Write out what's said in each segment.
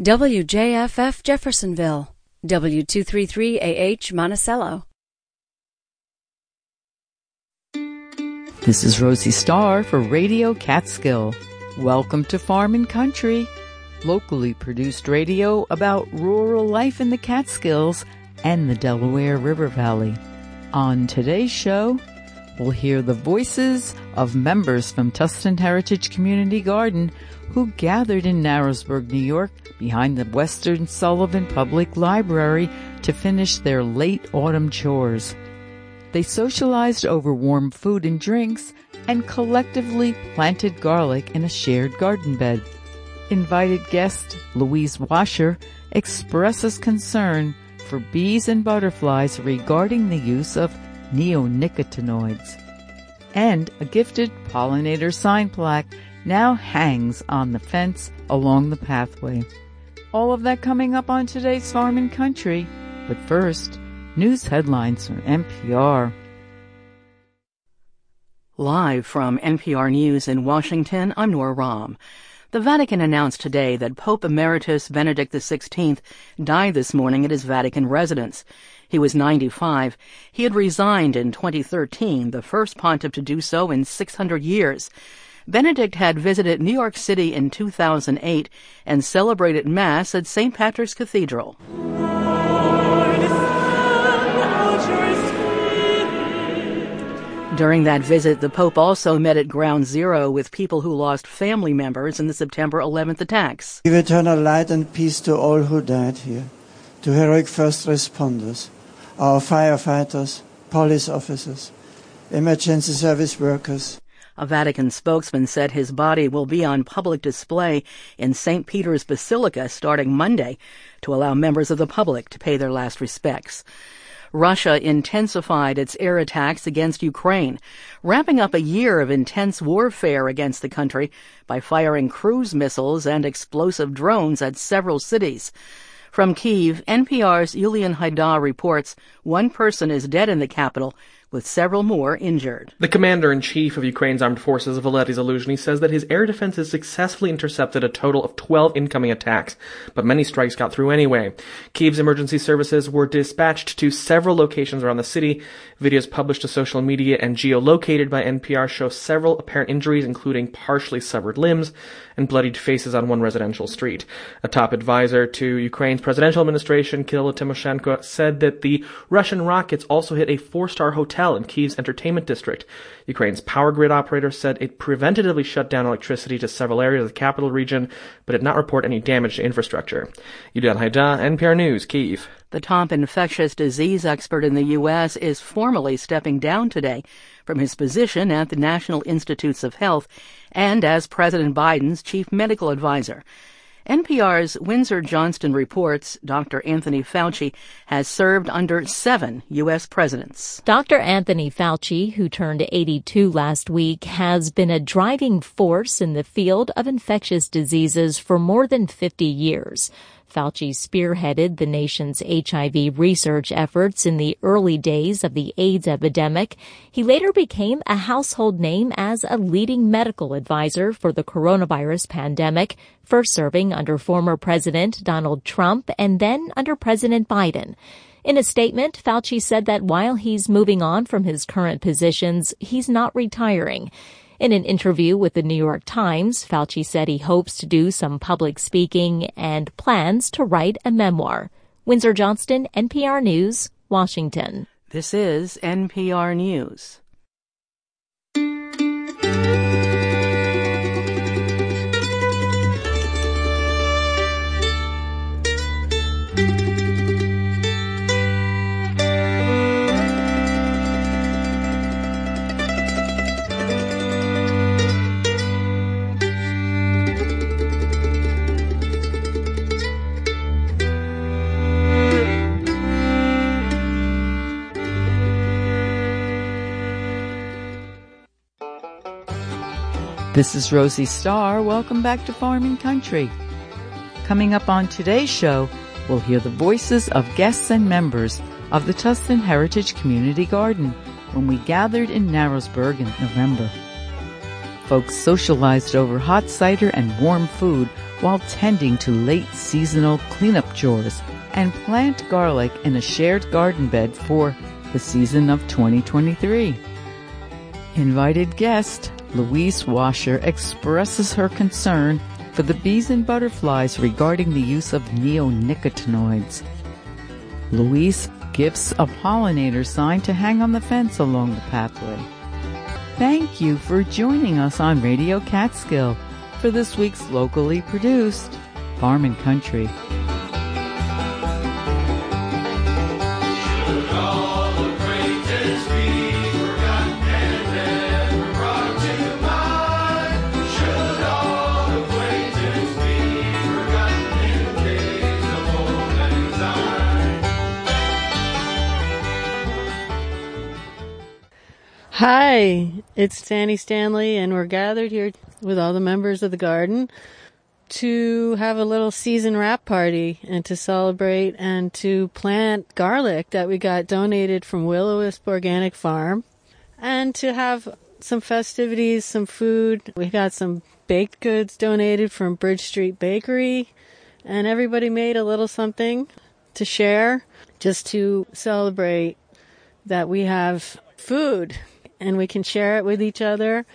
WJFF Jeffersonville, W233AH Monticello. This is Rosie Starr for Radio Catskill. Welcome to Farm and Country, locally produced radio about rural life in the Catskills and the Delaware River Valley. On today's show, we'll hear the voices of members from Tustin Heritage Community Garden who gathered in Narrowsburg, New York, behind the Western Sullivan Public Library to finish their late autumn chores. They socialized over warm food and drinks and collectively planted garlic in a shared garden bed. Invited guest Louise Washer expresses concern for bees and butterflies regarding the use of neonicotinoids. And a gifted pollinator sign plaque now hangs on the fence along the pathway. All of that coming up on today's Farm and Country. But first, news headlines from NPR. Live from NPR News in Washington, I'm Nora Raum. The Vatican announced today that Pope Emeritus Benedict XVI died this morning at his Vatican residence. He was 95. He had resigned in 2013, the first pontiff to do so in 600 years. Benedict had visited New York City in 2008 and celebrated Mass at St. Patrick's Cathedral. During that visit, the Pope also met at Ground Zero with people who lost family members in the September 11th attacks. Give eternal light and peace to all who died here, to heroic first responders, our firefighters, police officers, emergency service workers. A Vatican spokesman said his body will be on public display in St. Peter's Basilica starting Monday to allow members of the public to pay their last respects. Russia intensified its air attacks against Ukraine, wrapping up a year of intense warfare against the country by firing cruise missiles and explosive drones at several cities. From Kiev, NPR's Julian Hayda reports one person is dead in the capital with several more injured. The commander-in-chief of Ukraine's armed forces, Valery Zaluzhny, says that his air defenses successfully intercepted a total of 12 incoming attacks, but many strikes got through anyway. Kiev's emergency services were dispatched to several locations around the city. Videos published to social media and geolocated by NPR show several apparent injuries, including partially severed limbs and bloodied faces on one residential street. A top advisor to Ukraine's presidential administration, Kirill Tymoshenko, said that the Russian rockets also hit a four-star hotel in Kiev's entertainment district. Ukraine's power grid operator said it preventatively shut down electricity to several areas of the capital region, but did not report any damage to infrastructure. Julian Hayda, NPR News, Kiev. The top infectious disease expert in the U.S. is formally stepping down today from his position at the National Institutes of Health and as President Biden's chief medical advisor. NPR's Windsor Johnston reports Dr. Anthony Fauci has served under seven U.S. presidents. Dr. Anthony Fauci, who turned 82 last week, has been a driving force in the field of infectious diseases for more than 50 years. Fauci spearheaded the nation's HIV research efforts in the early days of the AIDS epidemic. He later became a household name as a leading medical advisor for the coronavirus pandemic, first serving under former President Donald Trump and then under President Biden. In a statement, Fauci said that while he's moving on from his current positions, he's not retiring. In an interview with the New York Times, Fauci said he hopes to do some public speaking and plans to write a memoir. Windsor Johnston, NPR News, Washington. This is NPR News. This is Rosie Starr. Welcome back to Farm and Country. Coming up on today's show, we'll hear the voices of guests and members of the Tustin Heritage Community Garden when we gathered in Narrowsburg in November. Folks socialized over hot cider and warm food while tending to late seasonal cleanup chores and plant garlic in a shared garden bed for the season of 2023. Invited guest Louise Washer expresses her concern for the bees and butterflies regarding the use of neonicotinoids. Louise gifts a pollinator sign to hang on the fence along the pathway. Thank you for joining us on Radio Catskill for this week's locally produced Farm and Country. Hi, it's Danny Stanley, and we're gathered here with all the members of the garden to have a little season wrap party and to celebrate and to plant garlic that we got donated from Willow Wisp Organic Farm. And to have some festivities, some food. We got some baked goods donated from Bridge Street Bakery. And everybody made a little something to share just to celebrate that we have food and we can share it with each other.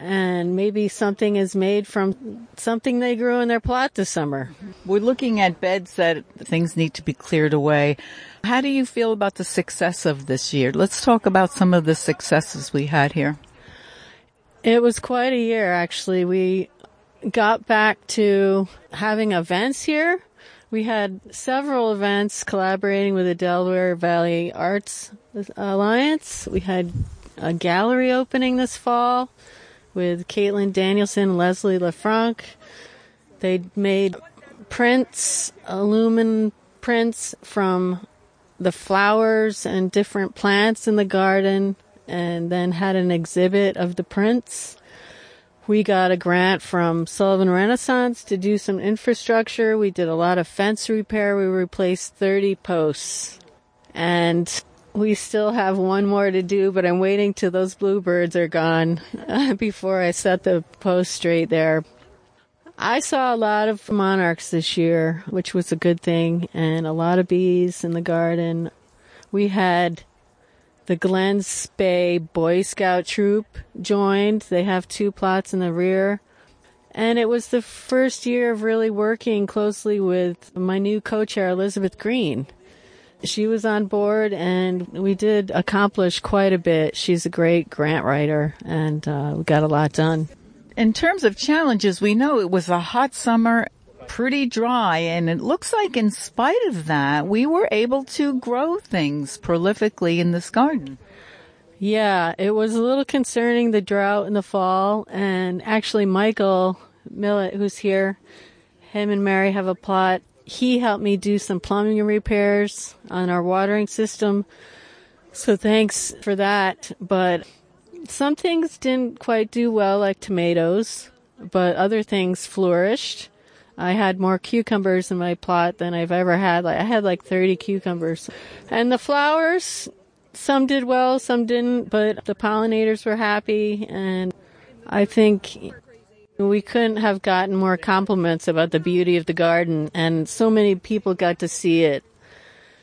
And maybe something is made from something they grew in their plot this summer. We're looking at beds that things need to be cleared away. How do you feel about the success of this year? Let's talk about some of the successes we had here. It was quite a year, actually. We got back to having events here. We had several events collaborating with the Delaware Valley Arts Alliance. We had a gallery opening this fall with Caitlin Danielson, Leslie LaFranc. They made prints, aluminum prints from the flowers and different plants in the garden and then had an exhibit of the prints. We got a grant from Sullivan Renaissance to do some infrastructure. We did a lot of fence repair. We replaced 30 posts. And we still have one more to do, but I'm waiting till those bluebirds are gone uh, before I set the post straight there. I saw a lot of monarchs this year, which was a good thing, and a lot of bees in the garden. We had the Glen Spey Boy Scout troop joined. They have two plots in the rear. And it was the first year of really working closely with my new co-chair, Elizabeth Green she was on board and we did accomplish quite a bit. She's a great grant writer and uh, we got a lot done. In terms of challenges, we know it was a hot summer, pretty dry, and it looks like in spite of that, we were able to grow things prolifically in this garden. Yeah, it was a little concerning the drought in the fall, and actually Michael Millett, who's here, him and Mary have a plot he helped me do some plumbing repairs on our watering system. So thanks for that. But some things didn't quite do well, like tomatoes, but other things flourished. I had more cucumbers in my plot than I've ever had. Like I had like 30 cucumbers. And the flowers, some did well, some didn't, but the pollinators were happy and I think we couldn't have gotten more compliments about the beauty of the garden, and so many people got to see it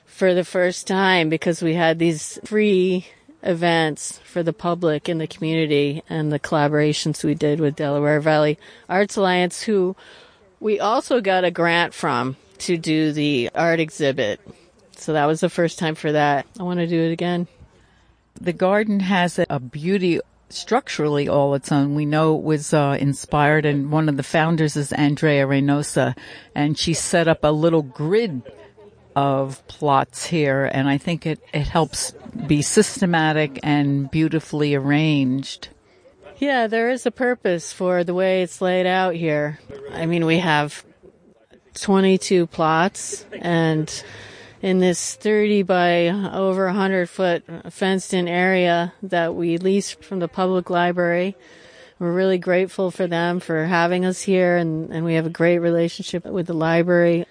for the first time because we had these free events for the public in the community and the collaborations we did with Delaware Valley Arts Alliance, who we also got a grant from to do the art exhibit. So that was the first time for that. I want to do it again. The garden has a beauty structurally all its own. We know it was uh, inspired, and one of the founders is Andrea Reynosa, and she set up a little grid of plots here, and I think it, it helps be systematic and beautifully arranged. Yeah, there is a purpose for the way it's laid out here. I mean, we have 22 plots and in this 30 by over 100 foot fenced in area that we lease from the public library. We're really grateful for them for having us here and, and we have a great relationship with the library.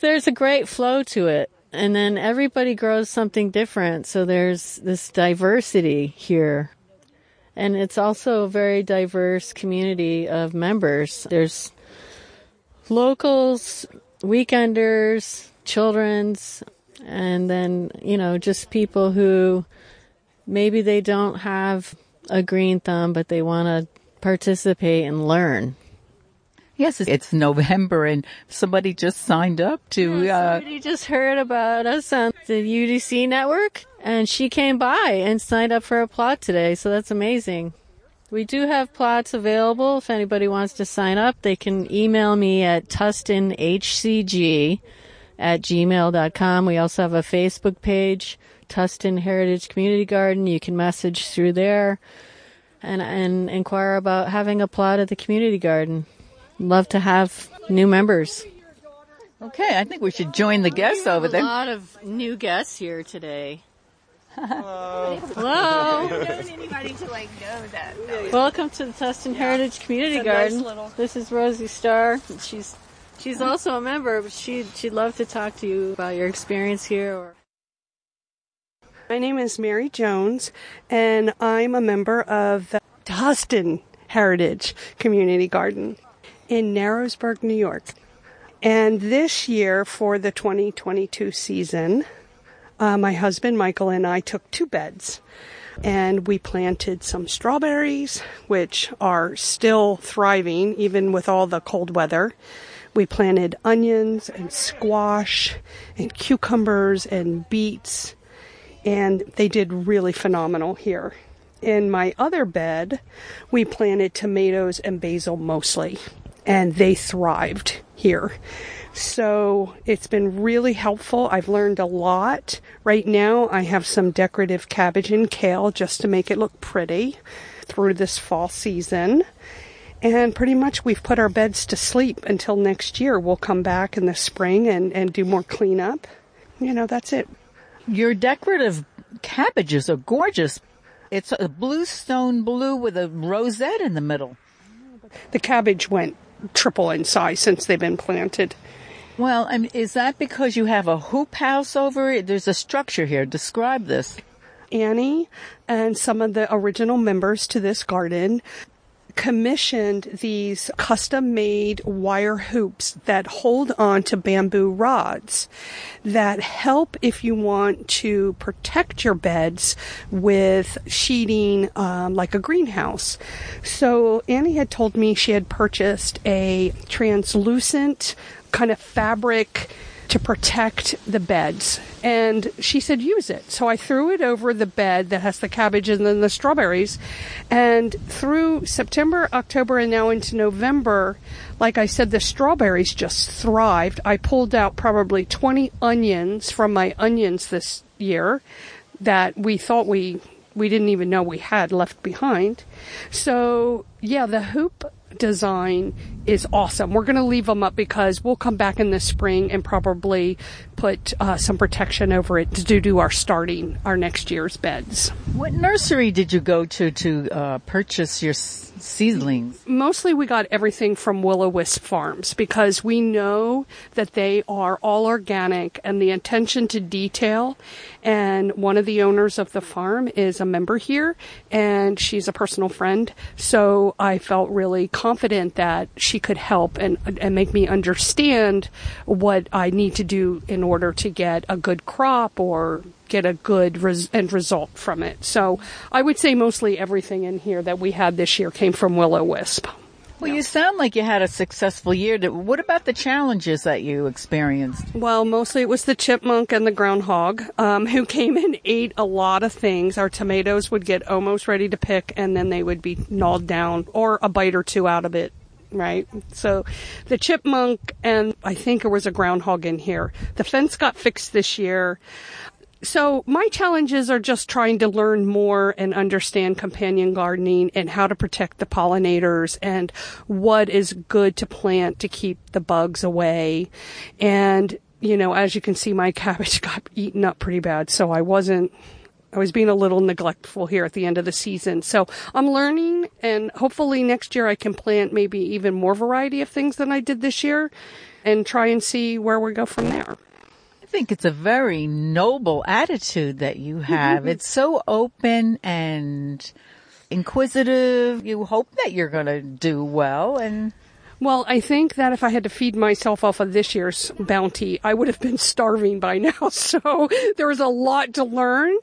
There's a great flow to it. And then everybody grows something different. So there's this diversity here. And it's also a very diverse community of members. There's locals, weekenders, children's, and then, you know, just people who maybe they don't have a green thumb, but they want to participate and learn. Yes, it's November and somebody just signed up to, yeah, uh, somebody just heard about us on the UDC network and she came by and signed up for a plot today. So that's amazing. We do have plots available. If anybody wants to sign up, they can email me at tustinhcg at gmail.com. We also have a Facebook page, Tustin Heritage Community Garden. You can message through there and, and inquire about having a plot at the community garden. Love to have new members. okay, I think we should join the guests over there. A lot of new guests here today. Hello. anybody to like know that. Welcome to the Tustin Heritage Community It's a nice Garden. little- This is Rosie Starr. She's she's also a member, but she she'd love to talk to you about your experience here. Or My name is Mary Jones, and I'm a member of the Tustin Heritage Community Garden in Narrowsburg, New York. And this year, for the 2022 season, uh, my husband Michael and I took two beds. And we planted some strawberries, which are still thriving even with all the cold weather. We planted onions and squash and cucumbers and beets and they did really phenomenal here. In my other bed, we planted tomatoes and basil mostly, and they thrived here. So it's been really helpful. I've learned a lot. Right now, I have some decorative cabbage and kale just to make it look pretty through this fall season. And pretty much we've put our beds to sleep until next year. We'll come back in the spring and, and do more cleanup. You know, that's it. Your decorative cabbages are gorgeous. It's a bluestone blue with a rosette in the middle. The cabbage went triple in size since they've been planted. Well, I mean, is that because you have a hoop house over it? There's a structure here. Describe this. Annie and some of the original members to this garden commissioned these custom made wire hoops that hold on to bamboo rods that help if you want to protect your beds with sheeting um, like a greenhouse. So Annie had told me she had purchased a translucent kind of fabric to protect the beds. And she said, use it. So I threw it over the bed that has the cabbage and then the strawberries. And through September, October, and now into November, like I said, the strawberries just thrived. I pulled out probably 20 onions from my onions this year that we thought we we didn't even know we had left behind. So, yeah, the hoop design is awesome. We're going to leave them up because we'll come back in the spring and probably put uh, some protection over it to do our starting our next year's beds. What nursery did you go to to uh, purchase your seedlings? Mostly we got everything from Willow Wisp Farms because we know that they are all organic and the attention to detail. And one of the owners of the farm is a member here and she's a personal friend. So I felt really confident that she could help and, and make me understand what I need to do in order to get a good crop or get a good res- end result from it. So I would say mostly everything in here that we had this year came from Willow Wisp. Well, you sound like you had a successful year. What about the challenges that you experienced? Well, mostly it was the chipmunk and the groundhog um, who came and ate a lot of things. Our tomatoes would get almost ready to pick, and then they would be gnawed down, or a bite or two out of it. Right. So the chipmunk and I think there was a groundhog in here. The fence got fixed this year. So my challenges are just trying to learn more and understand companion gardening and how to protect the pollinators and what is good to plant to keep the bugs away. And, you know, as you can see, my cabbage got eaten up pretty bad. So I wasn't, I was being a little neglectful here at the end of the season. So I'm learning and hopefully next year I can plant maybe even more variety of things than I did this year and try and see where we go from there. I think it's a very noble attitude that you have. Mm-hmm. it's so open and inquisitive. You hope that you're going to do well and Well, I think that if I had to feed myself off of this year's bounty, I would have been starving by now. So there was a lot to learn.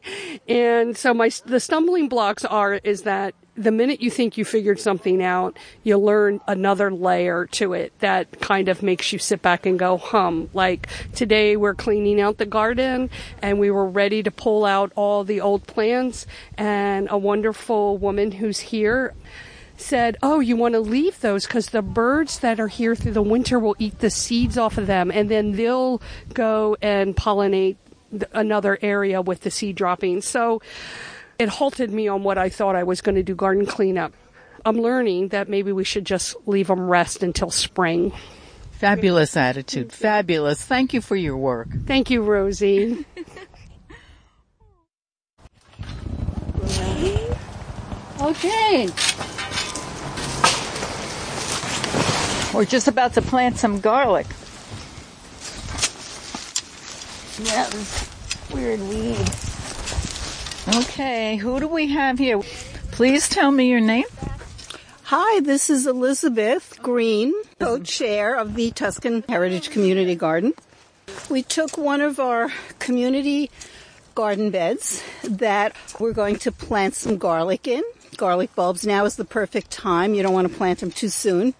And so my, the stumbling blocks are, is that the minute you think you figured something out, you learn another layer to it that kind of makes you sit back and go hum. Like today we're cleaning out the garden and we were ready to pull out all the old plants and a wonderful woman who's here said, Oh, you want to leave those because the birds that are here through the winter will eat the seeds off of them and then they'll go and pollinate another area with the seed droppings. So it halted me on what I thought I was going to do garden cleanup. I'm learning that maybe we should just leave them rest until spring. Fabulous attitude. Fabulous. Thank you for your work. Thank you, Rosie. okay. We're just about to plant some garlic. Yeah, weird weed. Okay, who do we have here? Please tell me your name. Hi, this is Elizabeth Green, co-chair of the Tustin Heritage Community Garden. We took one of our community garden beds that we're going to plant some garlic in. Garlic bulbs. Now is the perfect time. You don't want to plant them too soon.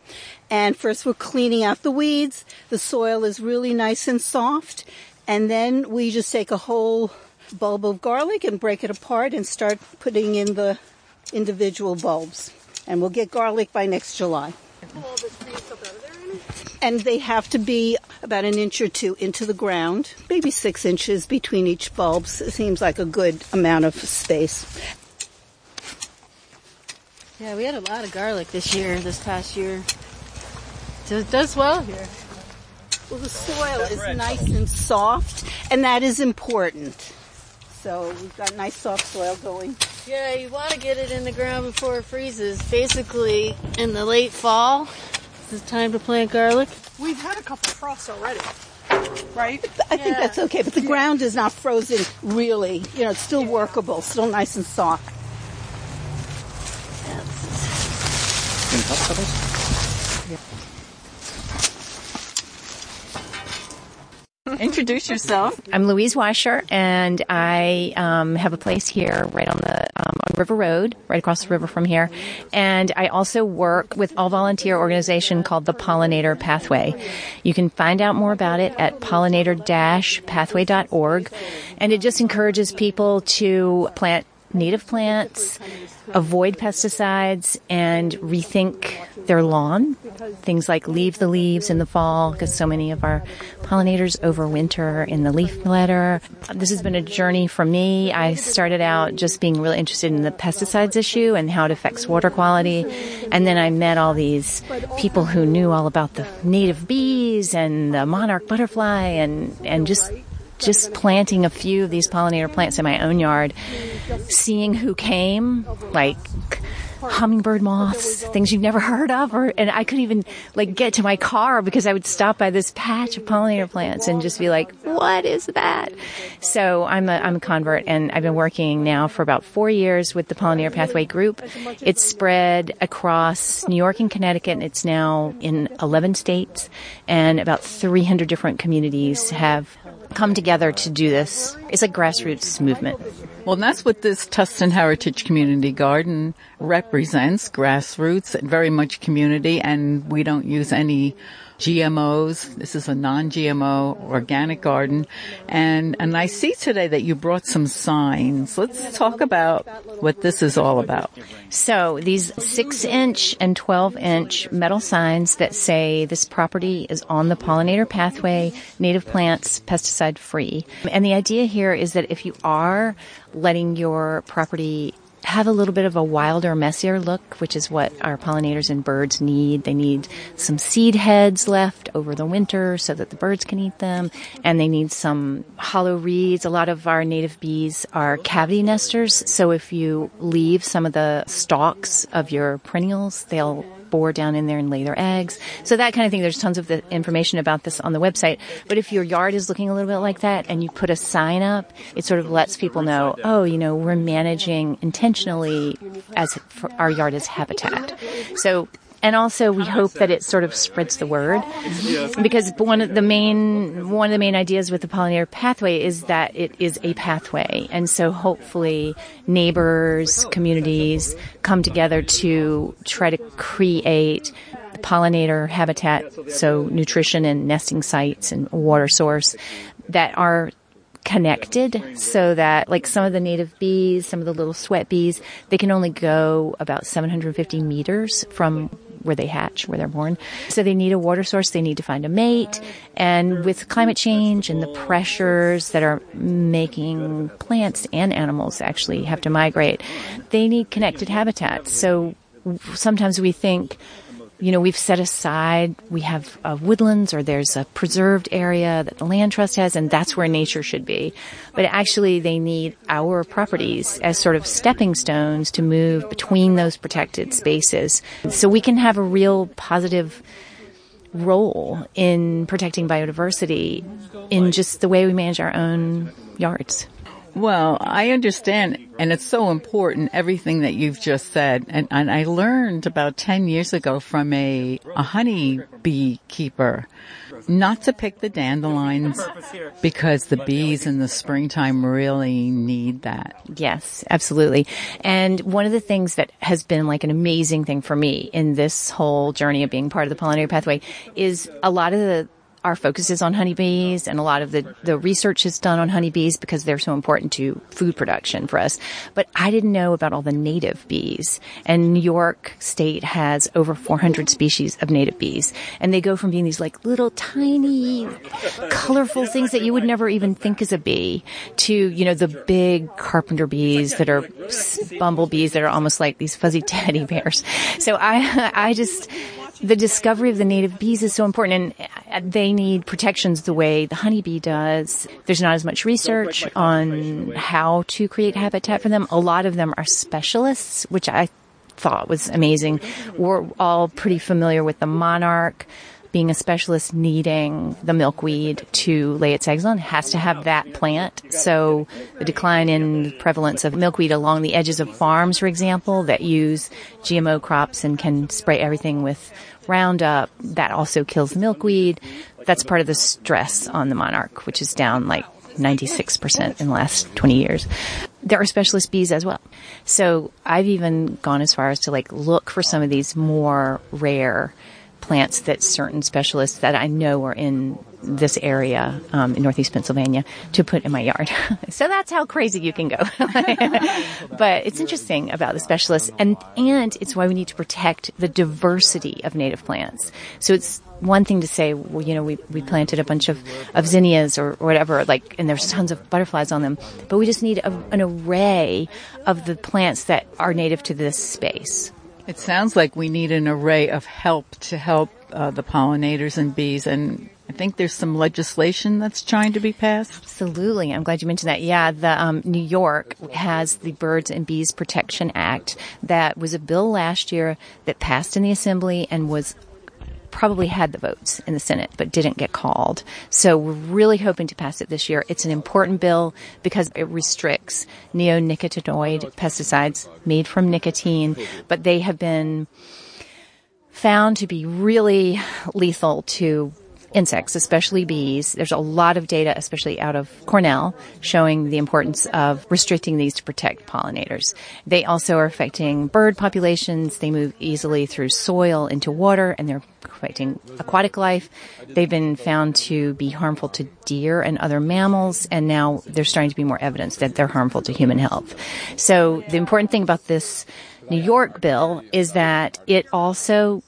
And first we're cleaning out the weeds. The soil is really nice and soft. And then we just take a whole bulb of garlic and break it apart and start putting in the individual bulbs. And we'll get garlic by next July. And they have to be about an inch or two into the ground, maybe six inches between each bulb. It seems like a good amount of space. Yeah, we had a lot of garlic this year, this past year. So it does well here. Well, the soil is nice and soft, and that is important. So we've got nice soft soil going. Yeah, you want to get it in the ground before it freezes. Basically, in the late fall, it's time to plant garlic. We've had a couple frosts already, right? I think that's okay, but the ground is not frozen really. You know, it's still workable, still nice and soft. Introduce yourself. I'm Louise Washer, and I um, have a place here right on the um, on River Road, right across the river from here. And I also work with all volunteer organization called the Pollinator Pathway. You can find out more about it at pollinator-pathway.org, and it just encourages people to plant native plants, avoid pesticides, and rethink their lawn. Things like leave the leaves in the fall because so many of our pollinators overwinter in the leaf litter. This has been a journey for me. I started out just being really interested in the pesticides issue and how it affects water quality. And then I met all these people who knew all about the native bees and the monarch butterfly and, and just just planting a few of these pollinator plants in my own yard, seeing who came, like hummingbird moths, things you've never heard of, or and I couldn't even like get to my car because I would stop by this patch of pollinator plants and just be like, "What is that?" So I'm a I'm a convert, and I've been working now for about four years with the Pollinator Pathway Group. It's spread across New York and Connecticut. And it's now in 11 states, and about 300 different communities have come together to do this. It's a grassroots movement. Well, that's what this Tustin Heritage Community Garden represents, grassroots, very much community, and we don't use any GMOs. This is a non-GMO organic garden. And, and I see today that you brought some signs. Let's talk about what this is all about. So these six inch and 12 inch metal signs that say this property is on the pollinator pathway, native plants, pesticide free. And the idea here is that if you are letting your property have a little bit of a wilder, messier look, which is what our pollinators and birds need. They need some seed heads left over the winter so that the birds can eat them, and they need some hollow reeds. A lot of our native bees are cavity nesters, so if you leave some of the stalks of your perennials, they'll bore down in there and lay their eggs. So that kind of thing. There's tons of the information about this on the website. But if your yard is looking a little bit like that and you put a sign up, it sort of lets people know, oh, you know, we're managing intentionally as our yard as habitat. So and also we hope that it sort of spreads the word. Because one of the main one of the main ideas with the pollinator pathway is that it is a pathway. And so hopefully neighbors communities come together to try to create pollinator habitat so nutrition and nesting sites and water source that are connected so that like some of the native bees, some of the little sweat bees, they can only go about 750 meters from where they hatch, where they're born. So they need a water source, they need to find a mate. And with climate change and the pressures that are making plants and animals actually have to migrate, they need connected habitats. So sometimes we think, you know, we've set aside, we have uh, woodlands or there's a preserved area that the land trust has and that's where nature should be. But actually they need our properties as sort of stepping stones to move between those protected spaces. So we can have a real positive role in protecting biodiversity in just the way we manage our own yards. Well, I understand, and it's so important, everything that you've just said. And, and I learned about 10 years ago from a, a honey beekeeper not to pick the dandelions because the bees in the springtime really need that. Yes, absolutely. And one of the things that has been like an amazing thing for me in this whole journey of being part of the pollinator pathway is a lot of the our focus is on honeybees and a lot of the, the research is done on honeybees because they're so important to food production for us. But I didn't know about all the native bees. And New York State has over 400 species of native bees. And they go from being these like little tiny, colorful things that you would never even think is a bee to, you know, the big carpenter bees that are bumblebees that are almost like these fuzzy teddy bears. So I, I just, the discovery of the native bees is so important and uh, they need protections the way the honeybee does. There's not as much research on how to create habitat for them. A lot of them are specialists, which I thought was amazing. We're all pretty familiar with the monarch being a specialist needing the milkweed to lay its eggs on has to have that plant. So the decline in prevalence of milkweed along the edges of farms, for example, that use GMO crops and can spray everything with Roundup, that also kills milkweed. That's part of the stress on the monarch, which is down like 96% in the last 20 years. There are specialist bees as well. So I've even gone as far as to like look for some of these more rare plants that certain specialists that I know are in this area um, in northeast Pennsylvania to put in my yard. so that's how crazy you can go. but it's interesting about the specialists, and and it's why we need to protect the diversity of native plants. So it's one thing to say, well, you know, we, we planted a bunch of, of zinnias or, or whatever, like, and there's tons of butterflies on them, but we just need a, an array of the plants that are native to this space. It sounds like we need an array of help to help uh, the pollinators and bees and I think there's some legislation that's trying to be passed. Absolutely. I'm glad you mentioned that. Yeah, the um, New York has the Birds and Bees Protection Act that was a bill last year that passed in the assembly and was probably had the votes in the Senate, but didn't get called. So we're really hoping to pass it this year. It's an important bill because it restricts neonicotinoid pesticides made from nicotine, but they have been found to be really lethal to insects, especially bees. There's a lot of data, especially out of Cornell, showing the importance of restricting these to protect pollinators. They also are affecting bird populations. They move easily through soil into water and they're affecting aquatic life. They've been found to be harmful to deer and other mammals, and now there's starting to be more evidence that they're harmful to human health. So the important thing about this New York bill is that it also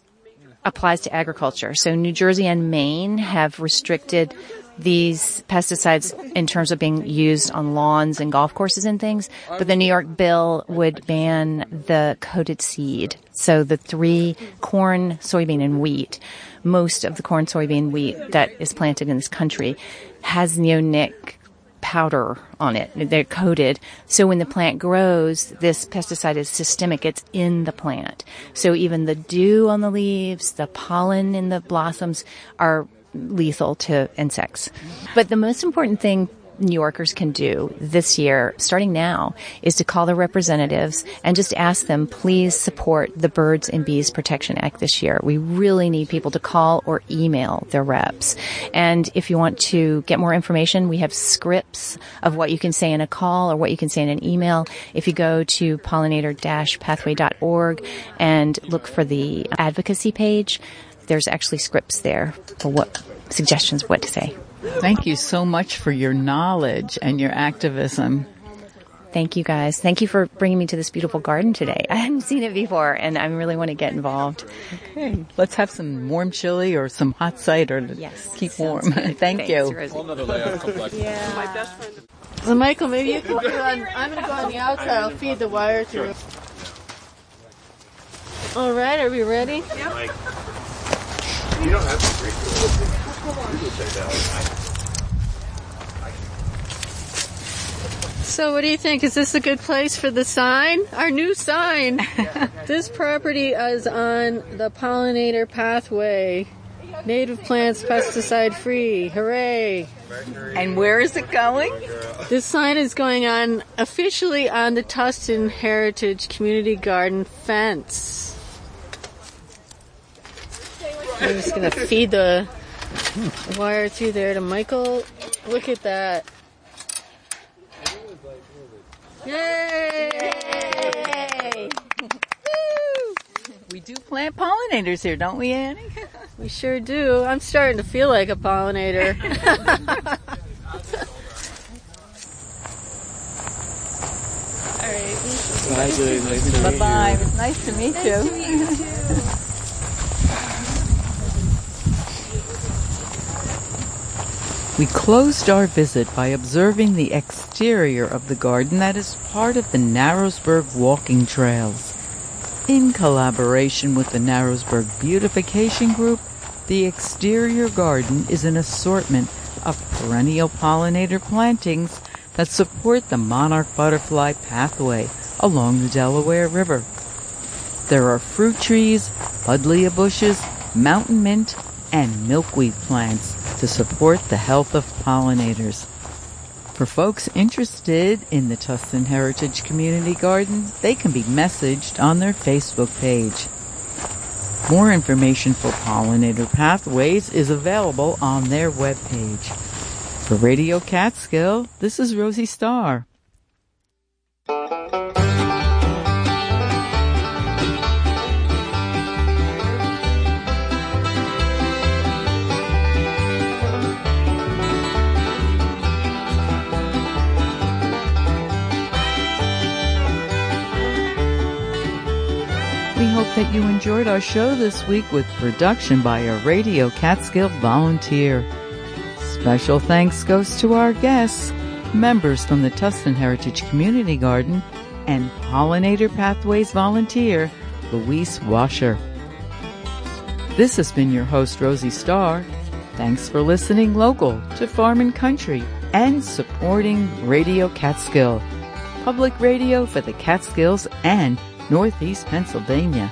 applies to agriculture. So New Jersey and Maine have restricted these pesticides in terms of being used on lawns and golf courses and things, but the New York bill would ban the coated seed. So the three corn, soybean, and wheat. Most of the corn, soybean, wheat that is planted in this country has neonic powder on it. They're coated. So when the plant grows, this pesticide is systemic. It's in the plant. So even the dew on the leaves, the pollen in the blossoms are lethal to insects. But the most important thing New Yorkers can do this year, starting now, is to call their representatives and just ask them, please support the Birds and Bees Protection Act this year. We really need people to call or email their reps. And if you want to get more information, we have scripts of what you can say in a call or what you can say in an email. If you go to pollinator-pathway.org and look for the advocacy page, there's actually scripts there for what suggestions what to say. Thank you so much for your knowledge and your activism. Thank you guys. Thank you for bringing me to this beautiful garden today. I hadn't seen it before and I really want to get involved. Okay. Let's have some warm chili or some hot cider to yes, keep warm. Thank Thanks, you. Yeah. My best friend. So Michael, maybe you can go on, I'm going to go on the outside. I'll feed the wire through. All right, are we ready? Yep. You don't have to drink it. So what do you think? Is this a good place for the sign? Our new sign. this property is on the pollinator pathway. Native plants pesticide free. Hooray. And where is it going? This sign is going on officially on the Tustin Heritage Community Garden fence. I'm just going to feed the wire through there to Michael. Look at that. Yay! We do plant pollinators here, don't we, Annie? We sure do. I'm starting to feel like a pollinator. All right. Bye, Julie. Nice to Bye bye. It was nice to meet Nice you. to meet you We closed our visit by observing the exterior of the garden that is part of the Narrowsburg walking trails. In collaboration with the Narrowsburg Beautification Group, the exterior garden is an assortment of perennial pollinator plantings that support the monarch butterfly pathway along the Delaware River. There are fruit trees, buddleia bushes, mountain mint, and milkweed plants to support the health of pollinators. For folks interested in the Tustin Heritage Community Garden, they can be messaged on their Facebook page. More information for pollinator pathways is available on their webpage. For Radio Catskill, this is Rosie Starr. Hope that you enjoyed our show this week with production by a Radio Catskill volunteer. Special thanks goes to our guests, members from the Tustin Heritage Community Garden, and Pollinator Pathways volunteer, Louise Washer. This has been your host, Rosie Starr. Thanks for listening local to Farm and Country and supporting Radio Catskill, public radio for the Catskills and Northeast Pennsylvania.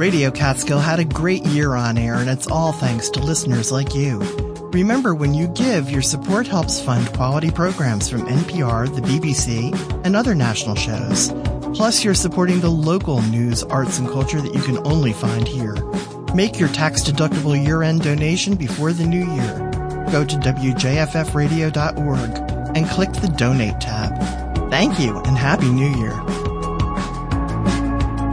Radio Catskill had a great year on air, and it's all thanks to listeners like you. Remember, when you give, your support helps fund quality programs from NPR, the BBC, and other national shows. Plus, you're supporting the local news, arts, and culture that you can only find here. Make your tax-deductible year-end donation before the new year. Go to WJFFradio.org and click the Donate tab. Thank you and Happy New Year.